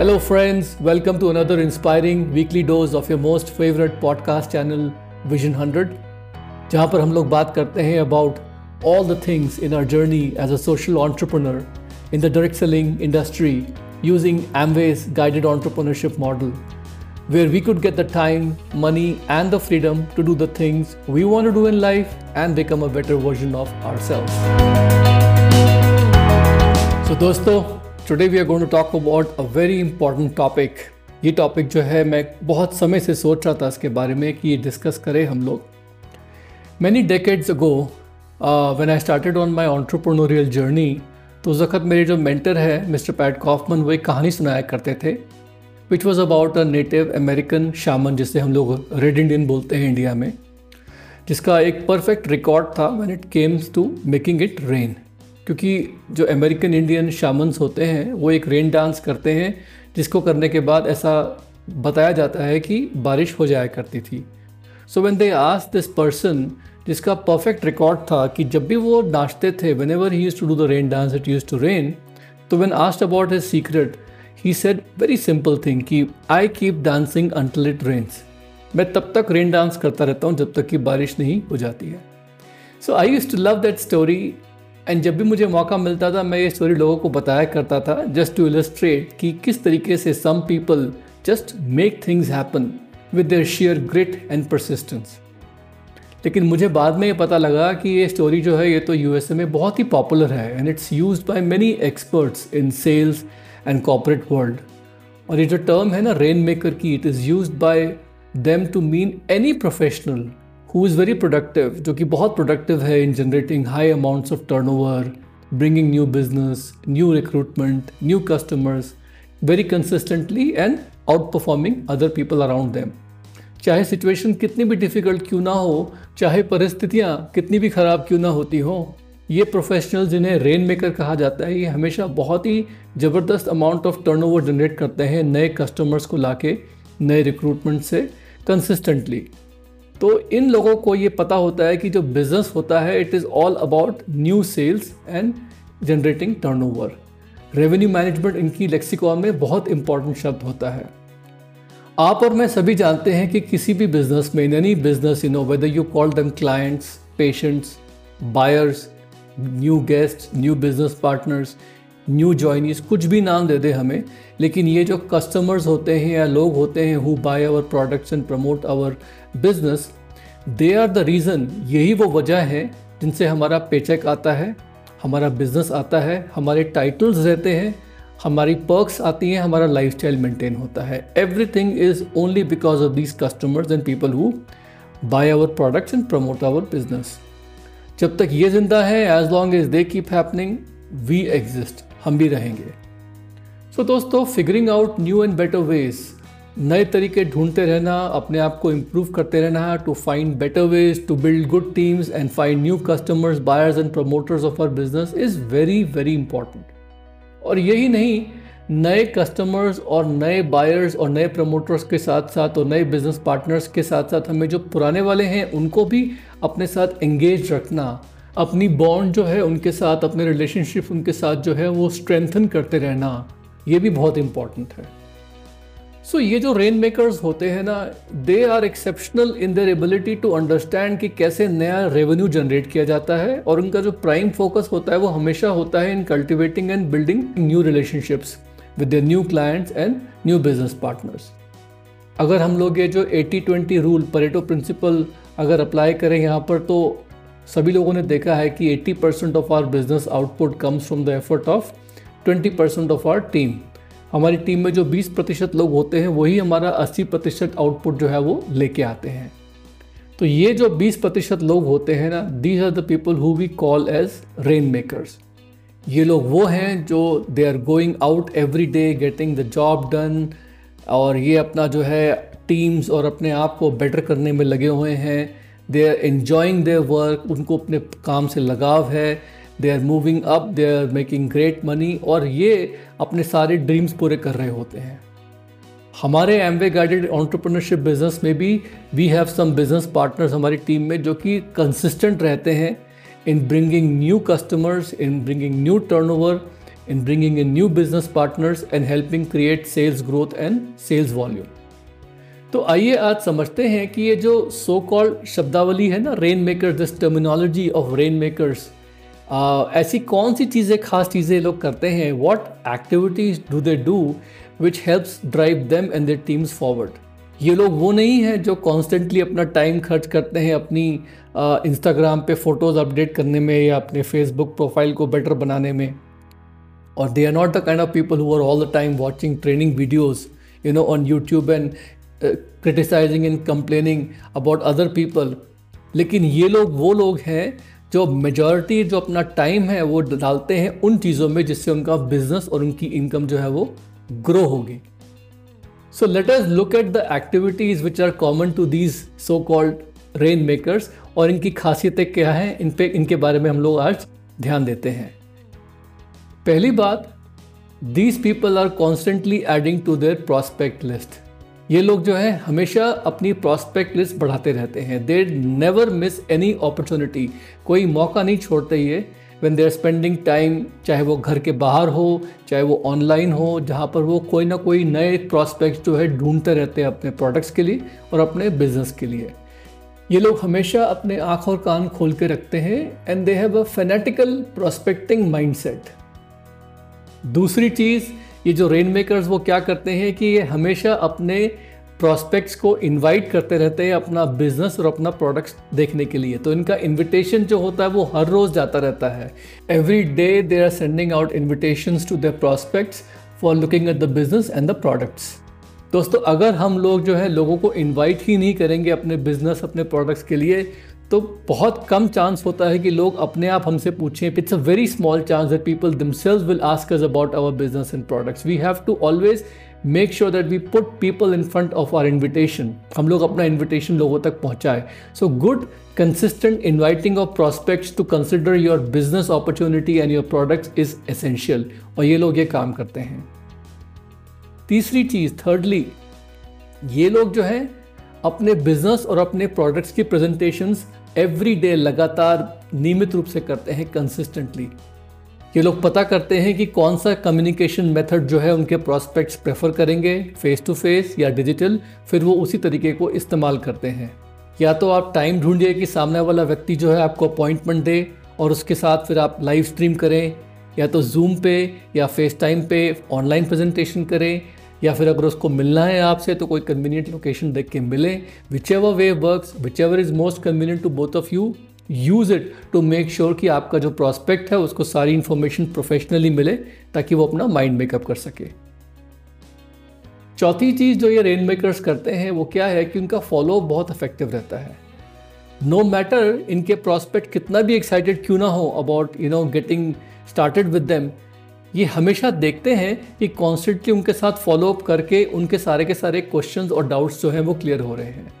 Hello, friends. Welcome to another inspiring weekly dose of your most favorite podcast channel, Vision 100, जहाँ पर हम लोग बात करते हैं about all the things in our journey as a social entrepreneur in the direct selling industry using Amway's guided entrepreneurship model, where we could get the time, money, and the freedom to do the things we want to do in life and become a better version of ourselves. So, दोस्तों today we are going to talk about a very important topic ये topic जो है, मैं बहुत समय से सोच रहा था इसके बारे में कि ये डिस्कस करें हम लोग। Many decades ago when I started on my entrepreneurial journey तो उस वक्त मेरे जो मेंटर है मिस्टर पैट कॉफमन वो एक कहानी सुनाया करते थे which was about a native American shaman जिसे हम लोग रेड इंडियन बोलते हैं इंडिया में, जिसका एक परफेक्ट रिकॉर्ड था when it comes to making it rain क्योंकि जो अमेरिकन इंडियन शामन्स होते हैं, वो एक रेन डांस करते हैं, जिसको करने के बाद ऐसा बताया जाता है कि बारिश हो जाया करती थी। सो वेन दे आस दिस पर्सन जिसका परफेक्ट रिकॉर्ड था कि जब भी वो नाचते थे whenever he used to do the rain dance it used to rain तो when asked about his secret he said very simple thing कि I keep dancing until it rains मैं तब तक रेन डांस करता रहता हूँ जब तक कि बारिश नहीं हो जाती है। So I used to love that story and जब भी मुझे मौका मिलता था, मैं ये स्टोरी लोगों को बताया करता था जस्ट टू इलस्ट्रेट कि किस तरीके से some people just make things happen with their sheer grit and persistence लेकिन मुझे बाद में ये पता लगा कि ये स्टोरी जो है, ये तो यूएसए में बहुत ही पॉपुलर है and it's used by many experts in sales and corporate world और ये जो टर्म है ना रेन मेकर की it is used by them to mean any professional who is very productive जो कि बहुत प्रोडक्टिव है high amounts of turnover bringing new business new recruitment new customers very consistently and outperforming other people around them चाहे situation कितनी भी difficult क्यों ना हो, चाहे परिस्थितियाँ कितनी भी ख़राब क्यों ना होती हों, ये प्रोफेशनल जिन्हें रेन मेकर कहा जाता है। ये हमेशा बहुत ही ज़बरदस्त अमाउंट ऑफ़ टर्नओवर जनरेट करते हैं नए कस्टमर्स को लाके, नए रिक्रूटमेंट से कंसिस्टेंटली तो इन लोगों को ये पता होता है कि जो बिज़नेस होता है it is all about new sales and generating turnover revenue management इनकी लेक्सिकॉन में बहुत इंपॉर्टेंट शब्द होता है। आप और मैं सभी जानते हैं कि किसी भी बिज़नेस में any business you know whether you call them clients patients buyers new guest new business partners new joinees कुछ भी नाम दे दे हमें, लेकिन ये जो कस्टमर्स होते हैं या लोग होते हैं who buy our products and promote our business they are the reason यही वो वजह है जिनसे हमारा पेचेक आता है, हमारा बिज़नेस आता है, हमारे टाइटल्स रहते हैं, हमारी पर्क्स आती हैं, हमारा लाइफ स्टाइल मेंटेन होता है। Everything is only because of these customers and people who buy our products and promote our business जब तक ये ज़िंदा है as long as they keep happening we exist हम भी रहेंगे। सो so, दोस्तों figuring out new and better ways नए तरीके ढूंढते रहना अपने आप को इम्प्रूव करते रहना to find better ways to build good teams and find new customers buyers and promoters of our business is very very important और यही नहीं नए कस्टमर्स और नए बायर्स और नए प्रमोटर्स के साथ साथ और नए बिज़नेस पार्टनर्स के साथ साथ हमें जो पुराने वाले हैं उनको भी अपने साथ एंगेज रखना अपनी बॉन्ड जो है उनके साथ अपने रिलेशनशिप उनके साथ जो है वो स्ट्रेंथन करते रहना ये भी बहुत इंपॉर्टेंट है। सो so, ये जो रेन मेकर्स होते हैं ना they are exceptional in their ability to understand कि कैसे नया रेवेन्यू जनरेट किया जाता है और उनका जो प्राइम फोकस होता है वो हमेशा होता है in cultivating and building new relationships with their new clients and new business partners अगर हम लोग ये जो 80-20 रूल परेटो प्रिंसिपल अगर अप्लाई करें यहाँ पर तो सभी लोगों ने देखा है कि 80 percent of our business output comes from the effort of 20 percent of our team हमारी टीम में जो 20 प्रतिशत लोग होते हैं, वही हमारा 80 प्रतिशत आउटपुट जो है वो लेके आते हैं। तो ये जो 20 प्रतिशत लोग होते हैं ना these are the people who we call as rain makers ये लोग वो हैं जो they are going out every day getting the job done और ये अपना जो है टीम्स और अपने आप को बेटर करने में लगे हुए हैं। They are enjoying their work उनको अपने काम से लगाव है. They are moving up they are making great money और ये अपने सारे ड्रीम्स पूरे कर रहे होते हैं. हमारे एमवे गाइडेड ऑन्टरप्रनरशिप बिज़नेस में भी we have some business partners हमारी टीम में जो कि कंसिस्टेंट रहते हैं in bringing new customers in bringing new turnover in bringing in new business partners and helping create sales growth and sales volume. तो आइए आज समझते हैं कि ये जो सो कॉल्ड शब्दावली है ना rain maker this terminology of rain makers ऐसी कौन सी चीज़ें, खास चीज़ें लोग करते हैं? What activities do they do which helps drive them and their teams forward ये लोग वो नहीं हैं जो कॉन्स्टेंटली अपना टाइम खर्च करते हैं अपनी इंस्टाग्राम पे फ़ोटोज़ अपडेट करने में या अपने फेसबुक प्रोफ़ाइल को बेटर बनाने में। और they are not the kind of people who are all the time watching training videos you know on YouTube and criticizing and complaining about other people लेकिन ये लोग, वो लोग हैं जो मेजॉरिटी जो अपना टाइम है, वो डालते हैं उन चीज़ों में जिससे उनका बिज़नेस और उनकी इनकम जो है वो ग्रो होगी। So let us look at the activities which are common to these so called rain makers और इनकी खासियतें क्या हैं, इन पे, इनके बारे में हम लोग आज ध्यान देते हैं। पहली बात these people are constantly adding to their prospect list ये लोग जो है, हमेशा अपनी प्रॉस्पेक्ट लिस्ट बढ़ाते रहते हैं। They never miss any opportunity कोई मौका नहीं छोड़ते ये। वेन देर स्पेंडिंग टाइम चाहे वो घर के बाहर हो, चाहे वो ऑनलाइन हो, जहाँ पर वो कोई ना कोई नए प्रॉस्पेक्ट जो है ढूंढते रहते हैं अपने प्रोडक्ट्स के लिए और अपने बिज़नेस के लिए। ये लोग हमेशा अपने आँख और कान खोल के रखते हैं and they have a fanatical prospecting mindset दूसरी चीज़ ये जो रेन मेकर्स वो क्या करते हैं कि ये हमेशा अपने प्रॉस्पेक्ट्स को इनवाइट करते रहते हैं अपना बिज़नेस और अपना प्रोडक्ट्स देखने के लिए। तो इनका इनविटेशन जो होता है वो हर रोज़ जाता रहता है। Every day they are sending out invitation to the prospects for looking at the business and the products दोस्तों, अगर हम लोग जो है लोगों को इनवाइट ही नहीं करेंगे अपने बिज़नेस अपने प्रोडक्ट्स के लिए तो बहुत कम चांस होता है कि लोग अपने आप हमसे पूछें। It's a very small chance that people themselves will ask us about our business and products we have to always make sure that we put people in front of our invitation हम लोग अपना invitation लोगों तक पहुँचाए। So good consistent inviting of prospects to consider your business opportunity and your products is essential और ये लोग ये काम करते हैं। तीसरी चीज़ थर्डली ये लोग जो है अपने बिज़नेस और अपने प्रोडक्ट्स की प्रेजेंटेशंस एवरी डे लगातार नियमित रूप से करते हैं कंसिस्टेंटली ये लोग पता करते हैं कि कौन सा कम्युनिकेशन मेथड जो है उनके प्रॉस्पेक्ट्स प्रेफर करेंगे फेस टू फेस या डिजिटल फिर वो उसी तरीके को इस्तेमाल करते हैं। या तो आप टाइम ढूंढिए कि सामने वाला व्यक्ति जो है आपको अपॉइंटमेंट दे और उसके साथ फिर आप लाइव स्ट्रीम करें, या तो जूम पे या फेस टाइम पे ऑनलाइन प्रेजेंटेशन करें या फिर अगर उसको मिलना है आपसे तो कोई कन्वीनियंट लोकेशन देख के मिले। Whichever way work whichever is most convenient to both of you use it to make sure कि आपका जो प्रॉस्पेक्ट है, उसको सारी इन्फॉर्मेशन प्रोफेशनली मिले, ताकि वो अपना माइंड मेकअप कर सके। चौथी चीज़ जो ये रेन मेकर्स करते हैं, वो क्या है कि उनका फॉलो बहुत इफ़ेक्टिव रहता है। नो मैटर इनके प्रॉस्पेक्ट कितना भी एक्साइटेड क्यों ना हो about you know getting started with them ये हमेशा देखते हैं कि कॉन्स्टेंटली उनके साथ फॉलोअप करके उनके सारे के सारे क्वेश्चन और डाउट्स जो हैं वो क्लियर हो रहे हैं।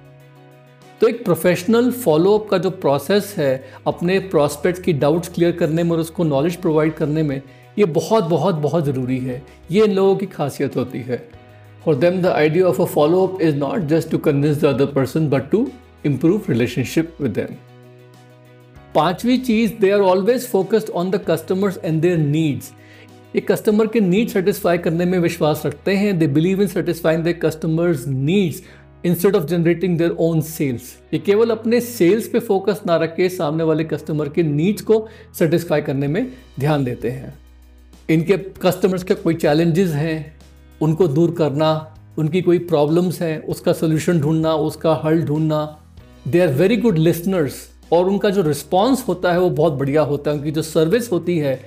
तो एक प्रोफेशनल फॉलोअप का जो प्रोसेस है, अपने प्रॉस्पेक्ट की डाउट्स क्लियर करने में और उसको नॉलेज प्रोवाइड करने में, ये बहुत बहुत बहुत ज़रूरी है। ये इन लोगों की खासियत होती है। For them the idea of a follow up is not just to convince the other person but to improve relationship with them पांचवी चीज़ they are always focused on the customers and their needs ये customer के need satisfy करने में विश्वास रखते हैं। They believe in satisfying the customers needs instead of generating their own sales ये केवल अपने सेल्स पे फोकस ना रख के सामने वाले कस्टमर के नीड्स को सेटिस्फाई करने में ध्यान देते हैं। इनके कस्टमर्स के कोई चैलेंजेस हैं, उनको दूर करना, उनकी कोई प्रॉब्लम्स हैं, उसका सोल्यूशन ढूंढना, उसका हल ढूंढना। They are very good listeners और उनका जो रिस्पॉन्स होता है वो बहुत बढ़िया होता है। उनकी जो सर्विस होती है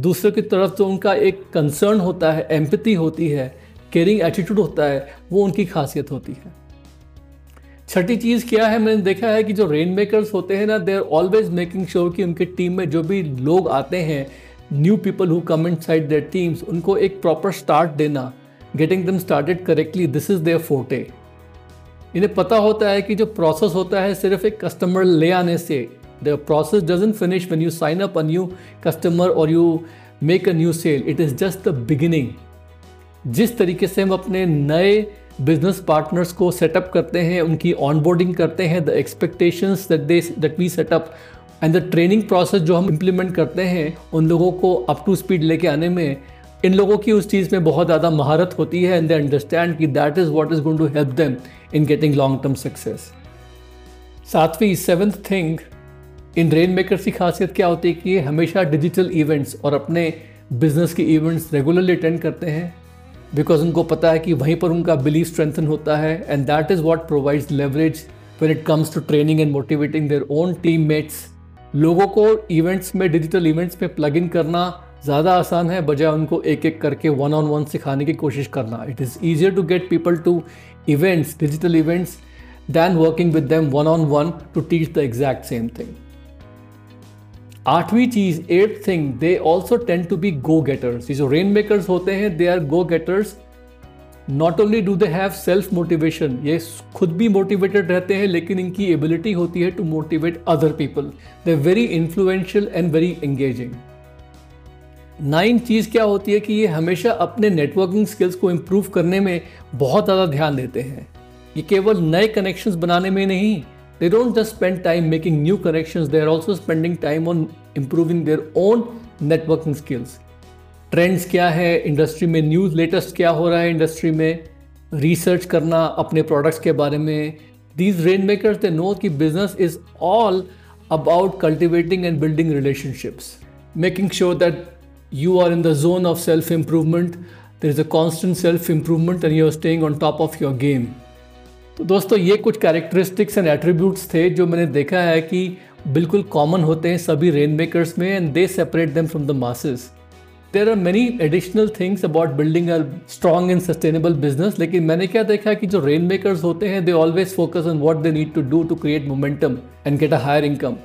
दूसरों की तरफ़ जो उनका एक कंसर्न होता है एम्पति होती है केयरिंग एटीट्यूड होता है, वो उनकी खासियत होती है। छठी चीज़ क्या है? मैंने देखा है कि जो रेन मेकर्स होते हैं ना they are always making sure कि उनके टीम में जो भी लोग आते हैं new people who come inside their teams उनको एक प्रॉपर स्टार्ट देना getting them started correctly this is their forte इन्हें पता होता है कि जो प्रोसेस होता है, सिर्फ़ एक कस्टमर ले आने से The process doesn't finish when you sign up a new customer or you make a new sale. It is just the beginning. जिस तरीके से हम अपने नए बिज़नेस पार्टनर्स को सेटअप करते हैं, उनकी ऑनबोर्डिंग करते हैं the expectations that they that we set up and the training process जो हम इम्प्लीमेंट करते हैं, उन लोगों को अप टू स्पीड लेके आने में, इन लोगों की उस चीज़ में बहुत ज़्यादा महारत होती है एंड दे अंडरस्टैंड कि that is what is going to help them in getting long term success सातवीं seventh thing in rain makers की खासियत क्या होती है कि ये हमेशा डिजिटल इवेंट्स और अपने बिज़नेस के इवेंट्स रेगुलरली अटेंड करते हैं? बिकॉज़ उनको पता है कि वहीं पर उनका बिलीव स्ट्रेंथन होता है and that is what provides leverage when it comes to training and motivating their own teammates लोगों को इवेंट्स में डिजिटल इवेंट्स में प्लग इन करना ज़्यादा आसान है, बजाय उनको एक एक करके वन ऑन वन सिखाने की कोशिश करना। It is easier to get people to events digital events than working with them one on one to teach the exact same thing आठवीं चीज़ eight thing they also tend to be go getters जो rain makers होते हैं they are go getters not only do they have self motivation ये खुद भी motivated रहते हैं, लेकिन इनकी एबिलिटी होती है to motivate other people they very influential and very engaging nine चीज़ क्या होती है कि ये हमेशा अपने नेटवर्किंग स्किल्स को इम्प्रूव करने में बहुत ज़्यादा ध्यान देते हैं। ये केवल नए कनेक्शंस बनाने में नहीं they don't just spend time making new connections they are also spending time on improving their own networking skills trends क्या है इंडस्ट्री में न्यूज़ लेटेस्ट क्या हो रहा है इंडस्ट्री में रिसर्च करना अपने प्रोडक्ट्स के बारे में these rainmakers they know कि business is all about cultivating and building relationships, making sure that you are in the zone of self improvement. There is a constant self improvement and you're staying on top of your game. तो दोस्तों, ये कुछ characteristics and attributes थे जो मैंने देखा है कि बिल्कुल कॉमन होते हैं सभी रेन मेकर्स में and they separate them from the masses there are many additional things about building a strong and sustainable business लेकिन मैंने क्या देखा कि जो रेन मेकर्स होते हैं they always focus on what they need to do to create momentum and get a higher income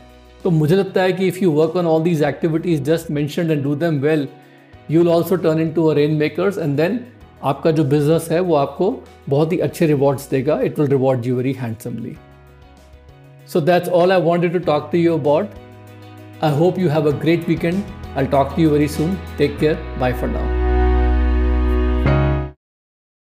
तो मुझे लगता है कि if you work on all these activities just mention and do them well you will also turn into a rain makers and then आपका जो business है, वो आपको बहुत ही अच्छे रिवॉर्ड्स देगा। It will reward you very handsomely so that's all I wanted to talk to you about I hope you have a great weekend I talk to you very soon take care bye for now